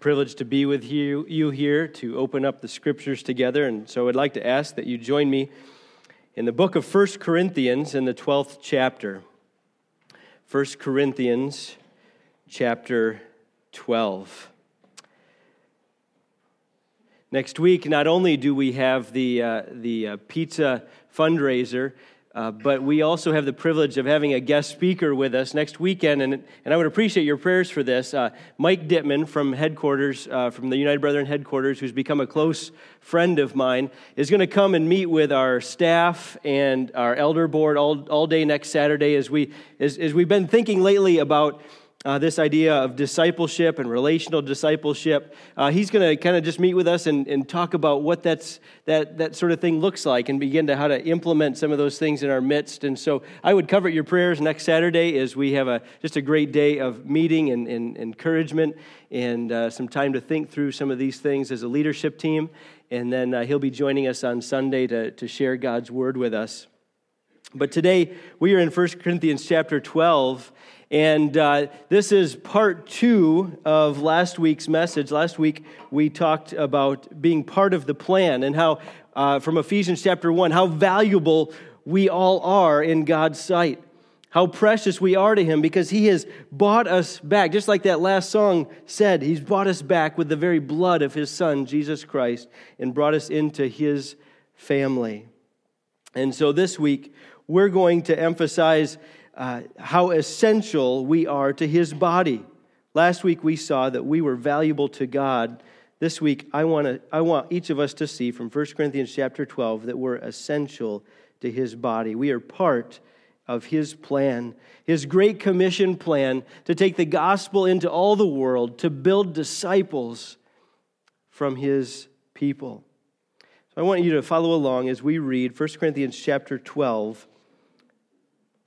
Privileged to be with you, you here to open up the scriptures together. And so I'd like to ask that you join me in the book of First Corinthians in the 12th chapter. First Corinthians chapter 12. Next week, not only do we have the, uh, the uh, pizza fundraiser, uh, but we also have the privilege of having a guest speaker with us next weekend, and, and I would appreciate your prayers for this. Uh, Mike Dittman from headquarters, uh, from the United Brethren headquarters, who's become a close friend of mine, is going to come and meet with our staff and our elder board all, all day next Saturday as, we, as, as we've been thinking lately about uh, this idea of discipleship and relational discipleship. Uh, he's going to kind of just meet with us and, and talk about what that's, that, that sort of thing looks like and begin to how to implement some of those things in our midst. And so I would cover your prayers next Saturday as we have a, just a great day of meeting and, and encouragement and uh, some time to think through some of these things as a leadership team. And then uh, he'll be joining us on Sunday to, to share God's word with us. But today we are in 1 Corinthians chapter 12. And uh, this is part two of last week's message. Last week, we talked about being part of the plan and how, uh, from Ephesians chapter one, how valuable we all are in God's sight. How precious we are to Him because He has bought us back. Just like that last song said, He's bought us back with the very blood of His Son, Jesus Christ, and brought us into His family. And so this week, we're going to emphasize uh, how essential we are to his body. Last week we saw that we were valuable to God. This week I want, to, I want each of us to see from 1 Corinthians chapter 12 that we're essential to his body. We are part of his plan, his great commission plan to take the gospel into all the world, to build disciples from his people. So I want you to follow along as we read 1 Corinthians chapter 12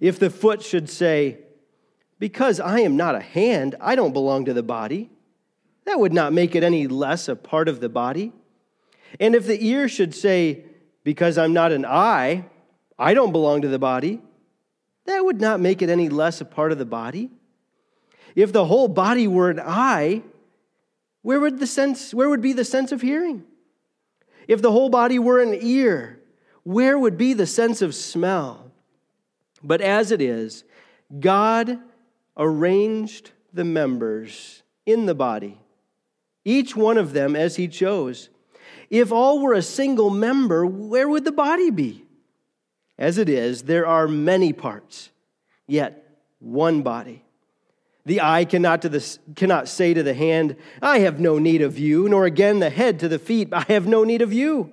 If the foot should say, Because I am not a hand, I don't belong to the body, that would not make it any less a part of the body. And if the ear should say, Because I'm not an eye, I don't belong to the body, that would not make it any less a part of the body. If the whole body were an eye, where would the sense where would be the sense of hearing? If the whole body were an ear, where would be the sense of smell? But as it is, God arranged the members in the body, each one of them as he chose. If all were a single member, where would the body be? As it is, there are many parts, yet one body. The eye cannot, to the, cannot say to the hand, I have no need of you, nor again the head to the feet, I have no need of you.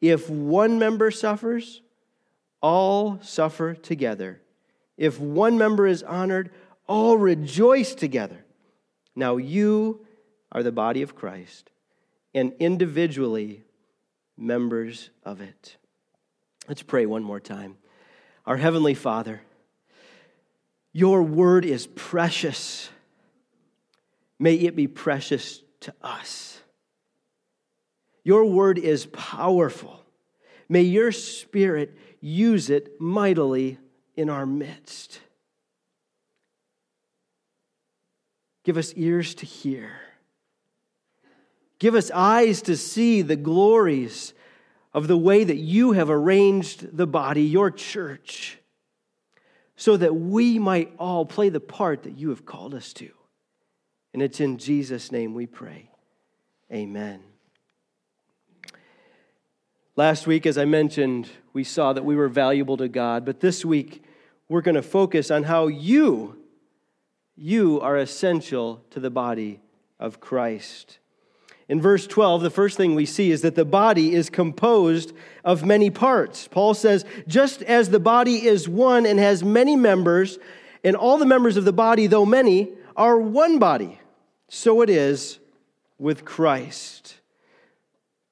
If one member suffers, all suffer together. If one member is honored, all rejoice together. Now you are the body of Christ, and individually members of it. Let's pray one more time. Our Heavenly Father, your word is precious. May it be precious to us. Your word is powerful. May your spirit use it mightily in our midst. Give us ears to hear. Give us eyes to see the glories of the way that you have arranged the body, your church, so that we might all play the part that you have called us to. And it's in Jesus' name we pray. Amen. Last week, as I mentioned, we saw that we were valuable to God, but this week we're going to focus on how you, you are essential to the body of Christ. In verse 12, the first thing we see is that the body is composed of many parts. Paul says, just as the body is one and has many members, and all the members of the body, though many, are one body, so it is with Christ.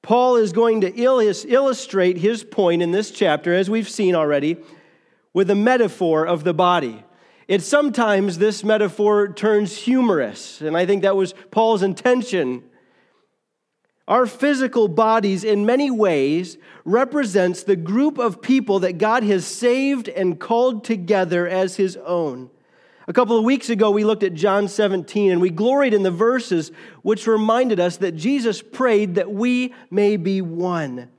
Paul is going to illustrate his point in this chapter, as we've seen already, with a metaphor of the body. It sometimes this metaphor turns humorous, and I think that was Paul's intention. Our physical bodies, in many ways, represents the group of people that God has saved and called together as his own. A couple of weeks ago, we looked at John 17 and we gloried in the verses which reminded us that Jesus prayed that we may be one.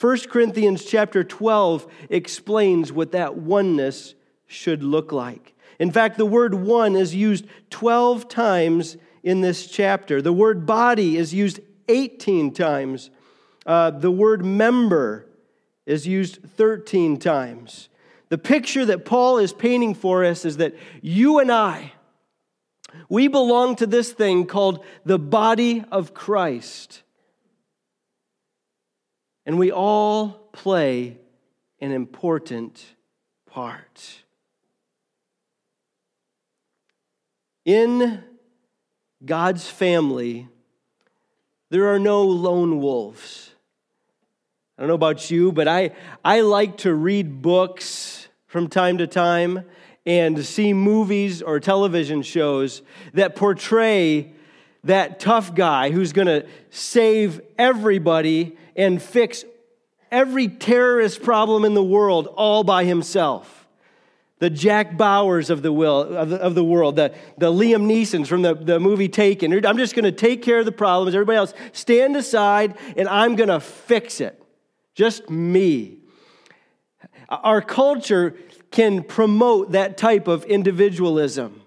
1 Corinthians chapter 12 explains what that oneness should look like. In fact, the word one is used 12 times in this chapter. The word body is used 18 times. Uh, the word member is used 13 times. The picture that Paul is painting for us is that you and I, we belong to this thing called the body of Christ. And we all play an important part. In God's family, there are no lone wolves. I don't know about you, but I, I like to read books from time to time and see movies or television shows that portray that tough guy who's going to save everybody and fix every terrorist problem in the world all by himself. The Jack Bauers of the, will, of the, of the world, the, the Liam Neesons from the, the movie Taken. I'm just going to take care of the problems. Everybody else, stand aside, and I'm going to fix it. Just me. Our culture can promote that type of individualism.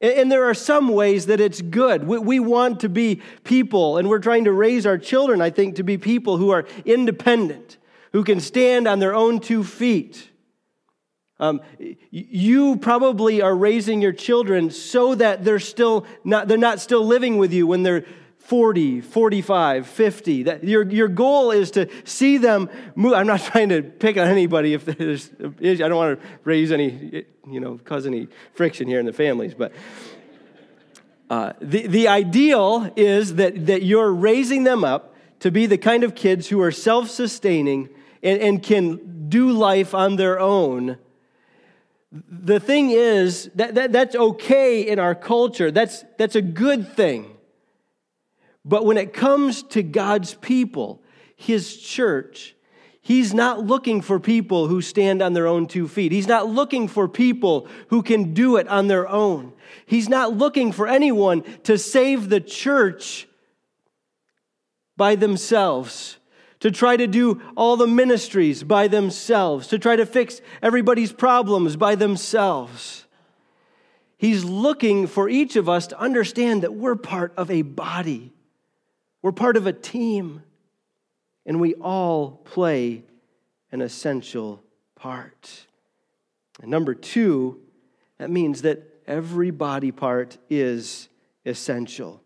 And there are some ways that it's good. We want to be people, and we're trying to raise our children, I think, to be people who are independent, who can stand on their own two feet. Um, you probably are raising your children so that they're still not, they're not still living with you when they're 40, 45, 50. That your, your goal is to see them move. I'm not trying to pick on anybody if there's, I don't want to raise any, you know, cause any friction here in the families, but uh, the, the ideal is that, that you're raising them up to be the kind of kids who are self sustaining and, and can do life on their own. The thing is that, that that's okay in our culture. That's, that's a good thing. But when it comes to God's people, His church, He's not looking for people who stand on their own two feet. He's not looking for people who can do it on their own. He's not looking for anyone to save the church by themselves, to try to do all the ministries by themselves, to try to fix everybody's problems by themselves. He's looking for each of us to understand that we're part of a body we're part of a team, and we all play an essential part. And number two, that means that every body part is essential.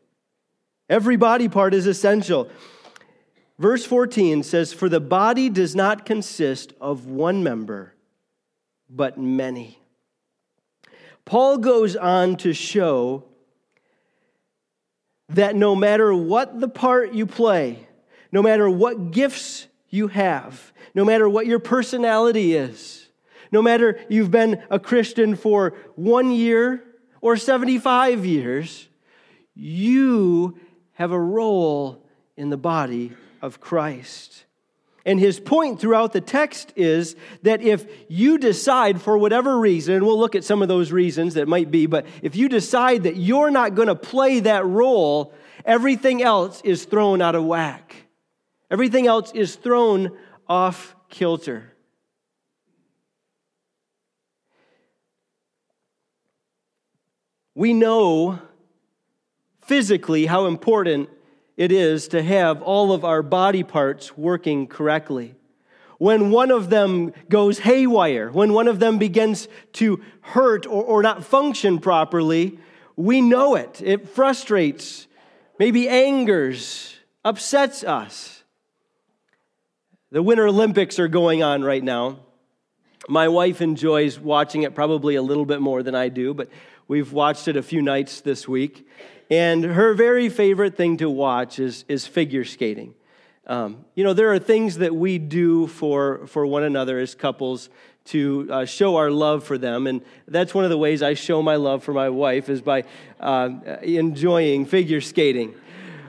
Every body part is essential. Verse 14 says, For the body does not consist of one member, but many. Paul goes on to show that no matter what the part you play, no matter what gifts you have, no matter what your personality is, no matter you've been a Christian for one year or 75 years, you have a role in the body of Christ. And his point throughout the text is that if you decide, for whatever reason, and we'll look at some of those reasons that might be, but if you decide that you're not going to play that role, everything else is thrown out of whack. Everything else is thrown off kilter. We know physically how important it is to have all of our body parts working correctly. When one of them goes haywire, when one of them begins to hurt or, or not function properly, we know it. It frustrates, maybe angers, upsets us. The Winter Olympics are going on right now. My wife enjoys watching it probably a little bit more than I do, but we've watched it a few nights this week. And her very favorite thing to watch is, is figure skating. Um, you know, there are things that we do for, for one another as couples to uh, show our love for them. And that's one of the ways I show my love for my wife is by uh, enjoying figure skating.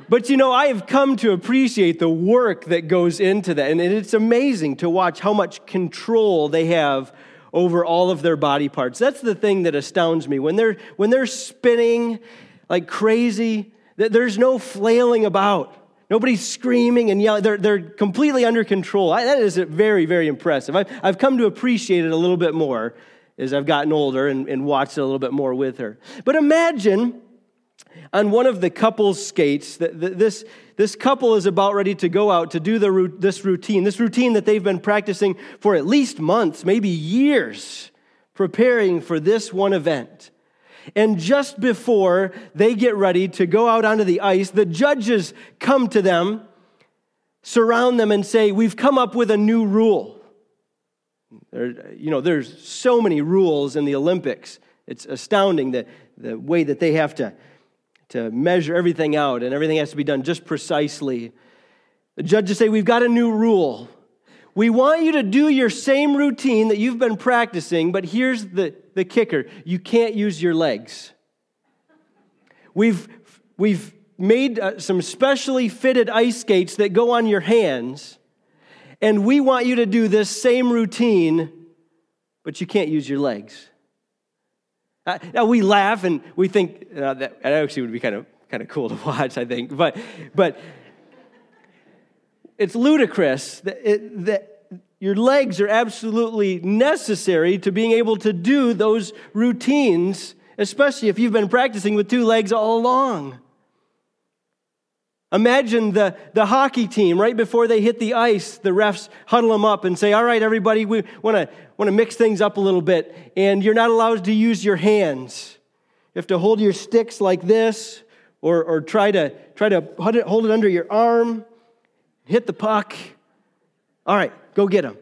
But you know, I have come to appreciate the work that goes into that. And it's amazing to watch how much control they have over all of their body parts. That's the thing that astounds me. When they're, when they're spinning like crazy. There's no flailing about. Nobody's screaming and yelling. They're, they're completely under control. I, that is very, very impressive. I've, I've come to appreciate it a little bit more as I've gotten older and, and watched it a little bit more with her. But imagine on one of the couple's skates that this, this couple is about ready to go out to do the, this routine, this routine that they've been practicing for at least months, maybe years, preparing for this one event. And just before they get ready to go out onto the ice, the judges come to them, surround them, and say, We've come up with a new rule. There, you know, there's so many rules in the Olympics. It's astounding the, the way that they have to, to measure everything out, and everything has to be done just precisely. The judges say, We've got a new rule. We want you to do your same routine that you've been practicing, but here's the, the kicker you can't use your legs. We've, we've made uh, some specially fitted ice skates that go on your hands, and we want you to do this same routine, but you can't use your legs. Uh, now we laugh and we think uh, that, that actually would be kind of kind of cool to watch, I think, but but it's ludicrous that, it, that your legs are absolutely necessary to being able to do those routines, especially if you've been practicing with two legs all along. Imagine the, the hockey team right before they hit the ice, the refs huddle them up and say, All right, everybody, we want to want to mix things up a little bit, and you're not allowed to use your hands. You have to hold your sticks like this, or, or try to try to hold it, hold it under your arm hit the puck. All right, go get them.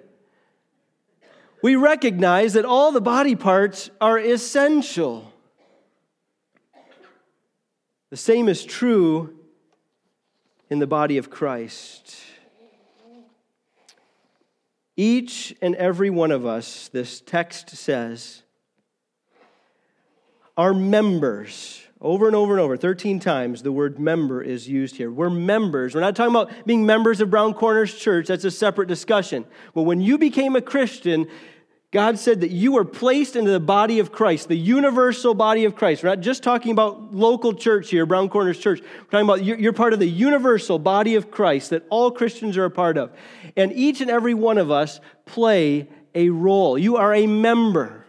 We recognize that all the body parts are essential. The same is true in the body of Christ. Each and every one of us, this text says, are members over and over and over, 13 times, the word member is used here. We're members. We're not talking about being members of Brown Corners Church. That's a separate discussion. But when you became a Christian, God said that you were placed into the body of Christ, the universal body of Christ. We're not just talking about local church here, Brown Corners Church. We're talking about you're part of the universal body of Christ that all Christians are a part of. And each and every one of us play a role. You are a member.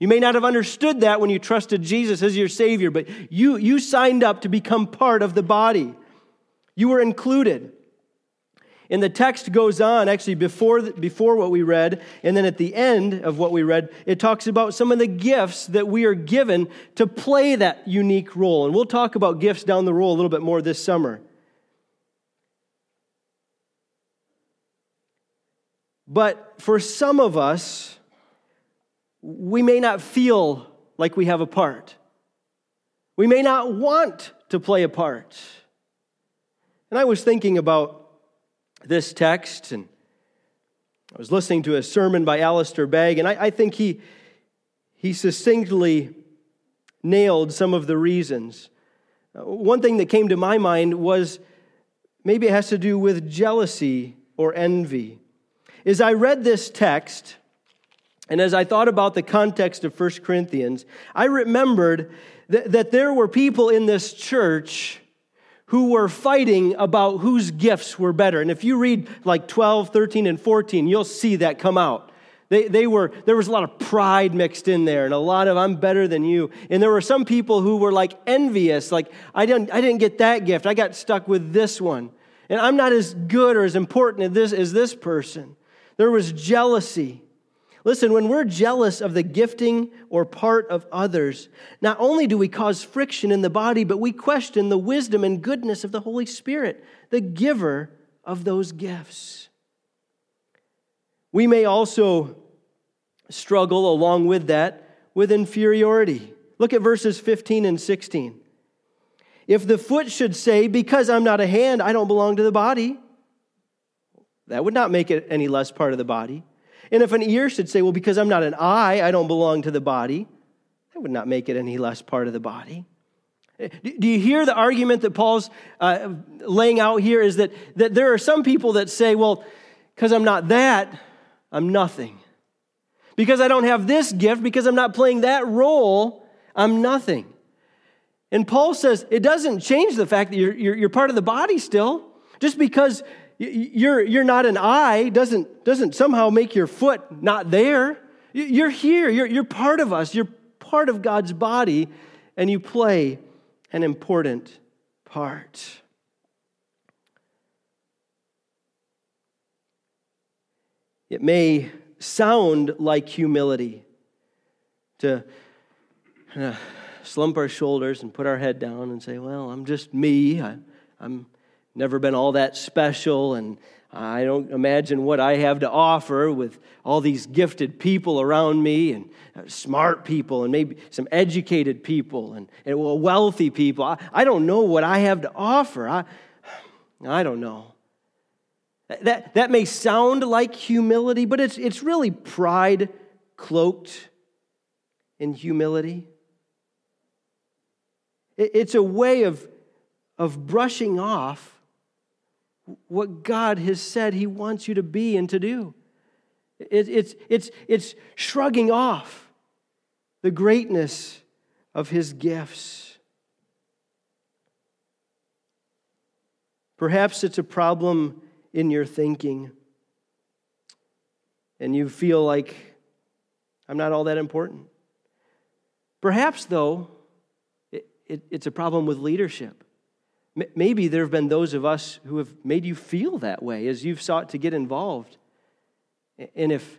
You may not have understood that when you trusted Jesus as your Savior, but you, you signed up to become part of the body. You were included. And the text goes on, actually, before, before what we read, and then at the end of what we read, it talks about some of the gifts that we are given to play that unique role. And we'll talk about gifts down the road a little bit more this summer. But for some of us, we may not feel like we have a part. We may not want to play a part. And I was thinking about this text, and I was listening to a sermon by Alistair Begg, and I, I think he, he succinctly nailed some of the reasons. Uh, one thing that came to my mind was maybe it has to do with jealousy or envy. As I read this text, and as I thought about the context of 1 Corinthians, I remembered that, there were people in this church who were fighting about whose gifts were better. And if you read like 12, 13, and 14, you'll see that come out. They, they were, there was a lot of pride mixed in there and a lot of I'm better than you. And there were some people who were like envious, like, I didn't, I didn't get that gift. I got stuck with this one. And I'm not as good or as important as this, as this person. There was jealousy. Listen, when we're jealous of the gifting or part of others, not only do we cause friction in the body, but we question the wisdom and goodness of the Holy Spirit, the giver of those gifts. We may also struggle along with that with inferiority. Look at verses 15 and 16. If the foot should say, Because I'm not a hand, I don't belong to the body, that would not make it any less part of the body. And if an ear should say, Well, because I'm not an eye, I don't belong to the body, that would not make it any less part of the body. Do you hear the argument that Paul's uh, laying out here? Is that, that there are some people that say, Well, because I'm not that, I'm nothing. Because I don't have this gift, because I'm not playing that role, I'm nothing. And Paul says it doesn't change the fact that you're, you're, you're part of the body still. Just because you're, you're not an eye doesn't, doesn't somehow make your foot not there. You're here, you're, you're part of us, you're part of God's body, and you play an important part. It may sound like humility to uh, slump our shoulders and put our head down and say, Well, I'm just me. I, I'm never been all that special, and I don't imagine what I have to offer with all these gifted people around me and uh, smart people and maybe some educated people and, and wealthy people. I, I don't know what I have to offer. I, I don't know. That, that may sound like humility, but it's, it's really pride cloaked in humility. It, it's a way of, of brushing off what God has said He wants you to be and to do. It, it's, it's, it's shrugging off the greatness of His gifts. Perhaps it's a problem in your thinking. And you feel like I'm not all that important. Perhaps, though, it, it, it's a problem with leadership. Maybe there have been those of us who have made you feel that way as you've sought to get involved. And if,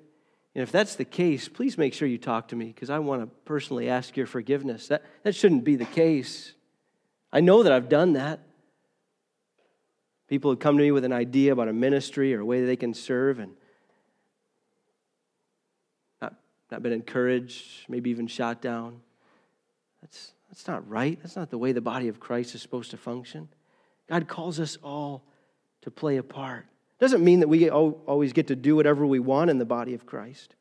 and if that's the case, please make sure you talk to me because I want to personally ask your forgiveness. That, that shouldn't be the case. I know that I've done that. People have come to me with an idea about a ministry or a way that they can serve and not, not been encouraged, maybe even shot down. That's, that's not right. That's not the way the body of Christ is supposed to function. God calls us all to play a part. Doesn't mean that we always get to do whatever we want in the body of Christ.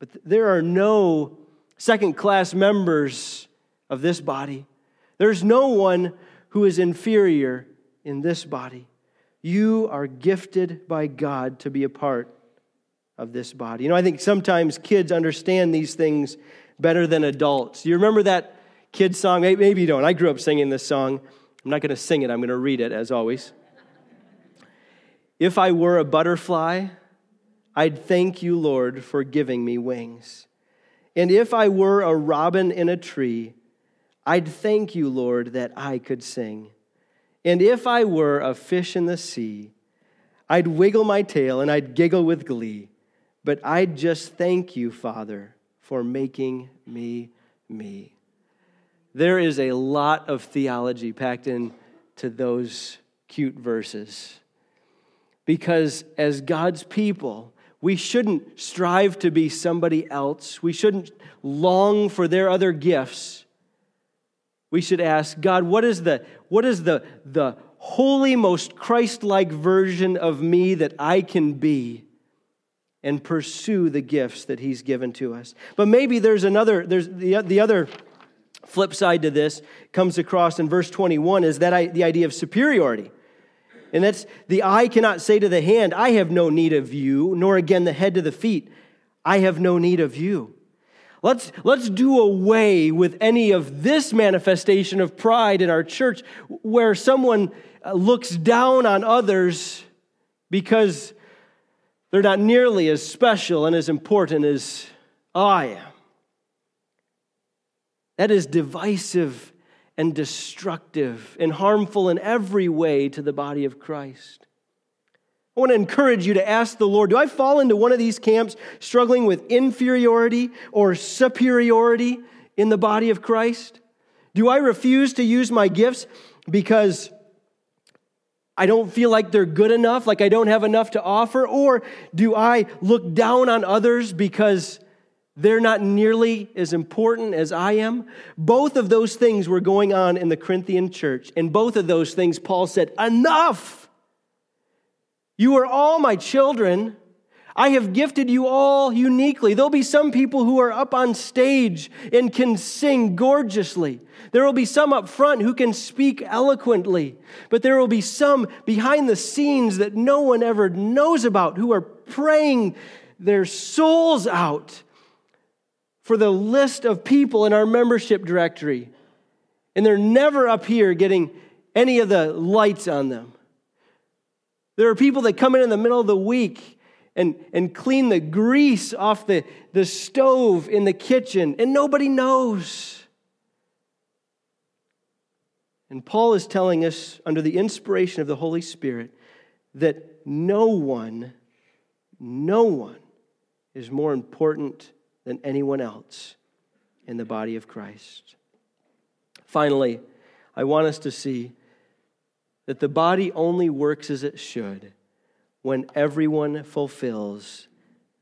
But there are no second class members of this body. There's no one who is inferior in this body. You are gifted by God to be a part of this body. You know, I think sometimes kids understand these things better than adults. You remember that kid song? Maybe you don't. I grew up singing this song. I'm not going to sing it, I'm going to read it as always. If I were a butterfly, I'd thank you, Lord, for giving me wings. And if I were a robin in a tree, I'd thank you, Lord, that I could sing. And if I were a fish in the sea, I'd wiggle my tail and I'd giggle with glee. But I'd just thank you, Father, for making me me. There is a lot of theology packed into those cute verses. Because as God's people, we shouldn't strive to be somebody else. We shouldn't long for their other gifts we should ask God, what is the, what is the, the holy, most Christ like version of me that I can be? And pursue the gifts that He's given to us. But maybe there's another, there's the, the other flip side to this comes across in verse 21 is that I, the idea of superiority. And that's the eye cannot say to the hand, I have no need of you, nor again the head to the feet, I have no need of you. Let's, let's do away with any of this manifestation of pride in our church where someone uh, looks down on others because They're not nearly as special and as important as I am. That is divisive and destructive and harmful in every way to the body of Christ. I want to encourage you to ask the Lord Do I fall into one of these camps struggling with inferiority or superiority in the body of Christ? Do I refuse to use my gifts because I don't feel like they're good enough, like I don't have enough to offer? Or do I look down on others because they're not nearly as important as I am? Both of those things were going on in the Corinthian church. And both of those things, Paul said, Enough! You are all my children. I have gifted you all uniquely. There'll be some people who are up on stage and can sing gorgeously. There will be some up front who can speak eloquently. But there will be some behind the scenes that no one ever knows about who are praying their souls out for the list of people in our membership directory. And they're never up here getting any of the lights on them. There are people that come in in the middle of the week and, and clean the grease off the, the stove in the kitchen, and nobody knows. And Paul is telling us, under the inspiration of the Holy Spirit, that no one, no one is more important than anyone else in the body of Christ. Finally, I want us to see that the body only works as it should when everyone fulfills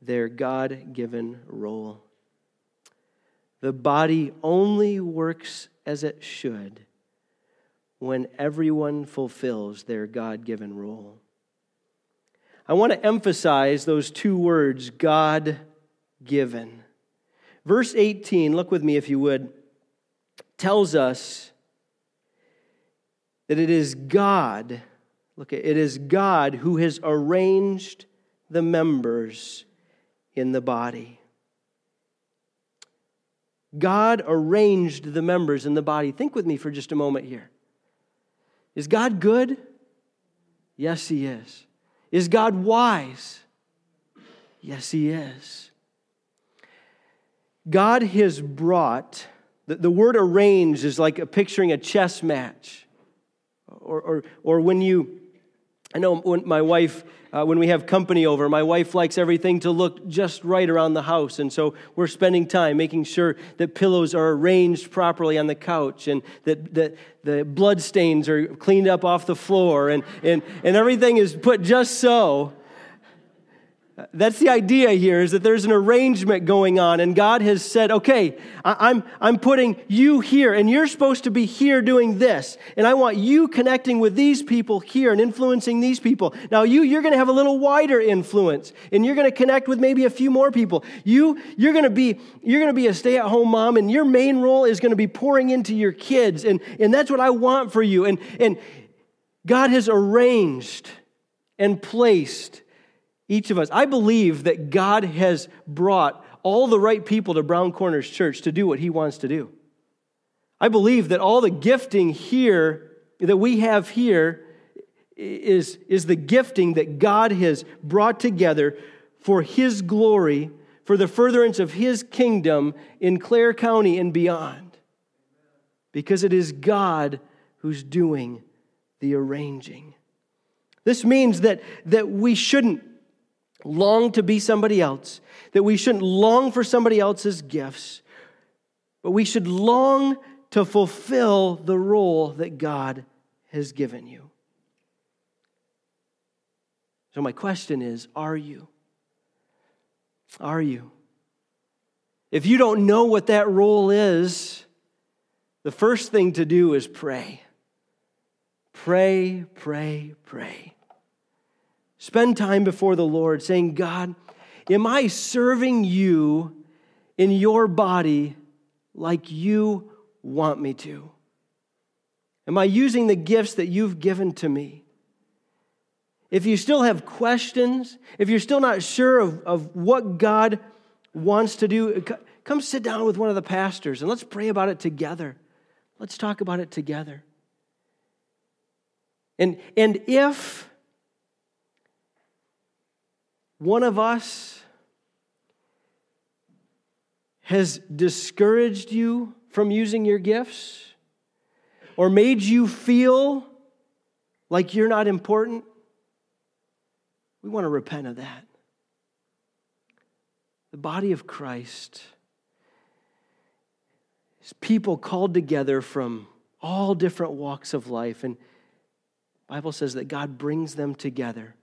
their God given role. The body only works as it should when everyone fulfills their God given role. I want to emphasize those two words, God given. Verse 18, look with me if you would, tells us that it is God Look, it is God who has arranged the members in the body. God arranged the members in the body. Think with me for just a moment here. Is God good? Yes, He is. Is God wise? Yes, He is. God has brought, the, the word arrange is like a, picturing a chess match. Or, or, or when you I know when my wife, uh, when we have company over, my wife likes everything to look just right around the house. And so we're spending time making sure that pillows are arranged properly on the couch and that, that the blood stains are cleaned up off the floor and, and, and everything is put just so. That's the idea here is that there's an arrangement going on, and God has said, okay, I'm, I'm putting you here, and you're supposed to be here doing this. And I want you connecting with these people here and influencing these people. Now, you, you're going to have a little wider influence, and you're going to connect with maybe a few more people. You, you're going to be, you're going to be a stay at home mom, and your main role is going to be pouring into your kids. And, and that's what I want for you. And, and God has arranged and placed each of us. I believe that God has brought all the right people to Brown Corners Church to do what He wants to do. I believe that all the gifting here that we have here is, is the gifting that God has brought together for His glory, for the furtherance of His kingdom in Clare County and beyond. Because it is God who's doing the arranging. This means that, that we shouldn't long to be somebody else, that we shouldn't long for somebody else's gifts, but we should long to fulfill the role that God has given you. So, my question is are you? Are you? If you don't know what that role is, the first thing to do is pray. Pray, pray, pray. Spend time before the Lord saying, God, am I serving you in your body like you want me to? Am I using the gifts that you've given to me? If you still have questions, if you're still not sure of, of what God wants to do, come sit down with one of the pastors and let's pray about it together. Let's talk about it together. And, and if one of us has discouraged you from using your gifts or made you feel like you're not important, we want to repent of that. The body of Christ is people called together from all different walks of life and Bible says that God brings them together.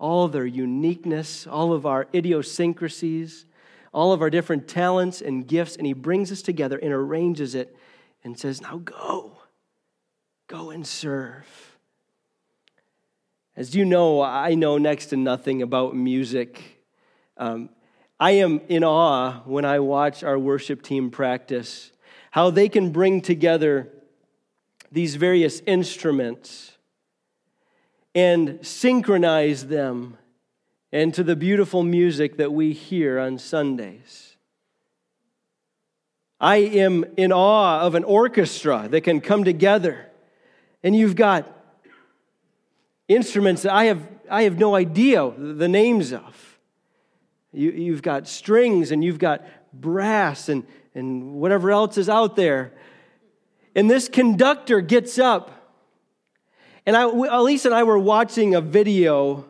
All their uniqueness, all of our idiosyncrasies, all of our different talents and gifts, and He brings us together and arranges it and says, Now go, go and serve. As you know, I know next to nothing about music. Um, I am in awe when I watch our worship team practice, how they can bring together these various instruments and synchronize them into the beautiful music that we hear on Sundays. I am in awe of an orchestra that can come together, and you've got instruments that I have, I have no idea the names of. You, you've got strings, and you've got brass, and, and whatever else is out there. And this conductor gets up and I, Elise and I were watching a video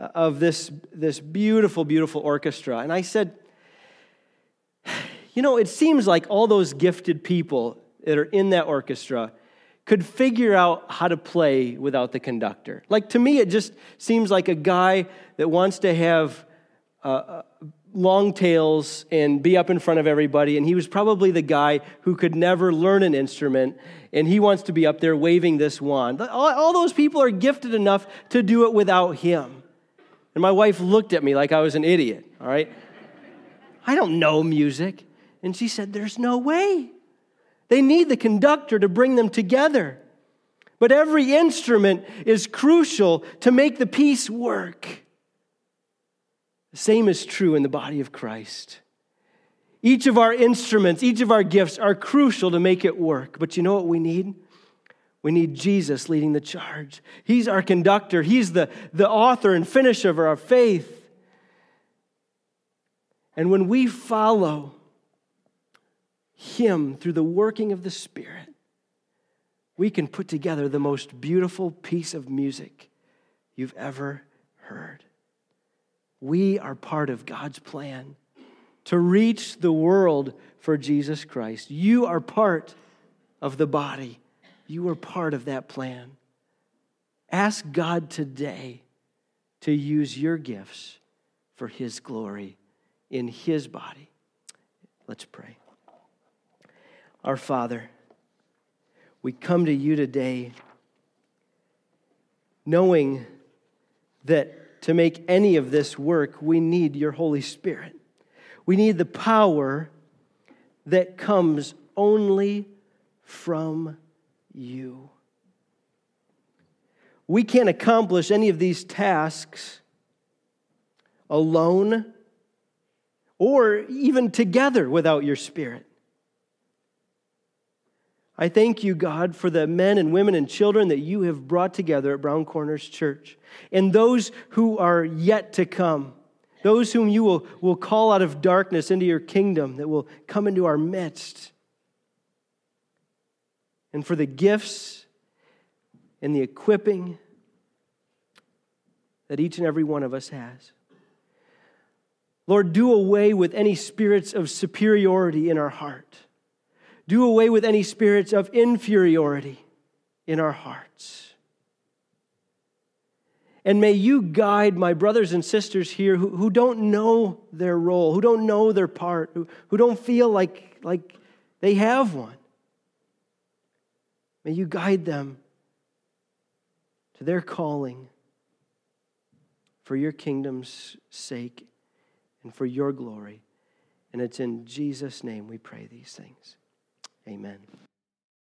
uh, of this, this beautiful, beautiful orchestra. And I said, you know, it seems like all those gifted people that are in that orchestra could figure out how to play without the conductor. Like to me, it just seems like a guy that wants to have uh long tails and be up in front of everybody. And he was probably the guy who could never learn an instrument. And he wants to be up there waving this wand. All, all those people are gifted enough to do it without him. And my wife looked at me like I was an idiot, all right? I don't know music. And she said, There's no way. They need the conductor to bring them together. But every instrument is crucial to make the piece work. Same is true in the body of Christ. Each of our instruments, each of our gifts are crucial to make it work. But you know what we need? We need Jesus leading the charge. He's our conductor, He's the, the author and finisher of our faith. And when we follow Him through the working of the Spirit, we can put together the most beautiful piece of music you've ever heard. We are part of God's plan to reach the world for Jesus Christ. You are part of the body, you are part of that plan. Ask God today to use your gifts for His glory in His body. Let's pray. Our Father, we come to you today knowing that to make any of this work, we need your Holy Spirit. We need the power that comes only from you. We can't accomplish any of these tasks alone or even together without your Spirit. I thank you, God, for the men and women and children that you have brought together at Brown Corners Church and those who are yet to come, those whom you will, will call out of darkness into your kingdom that will come into our midst. And for the gifts and the equipping that each and every one of us has. Lord, do away with any spirits of superiority in our heart. Do away with any spirits of inferiority in our hearts. And may you guide my brothers and sisters here who, who don't know their role, who don't know their part, who, who don't feel like, like they have one. May you guide them to their calling for your kingdom's sake and for your glory. And it's in Jesus' name we pray these things. Amen.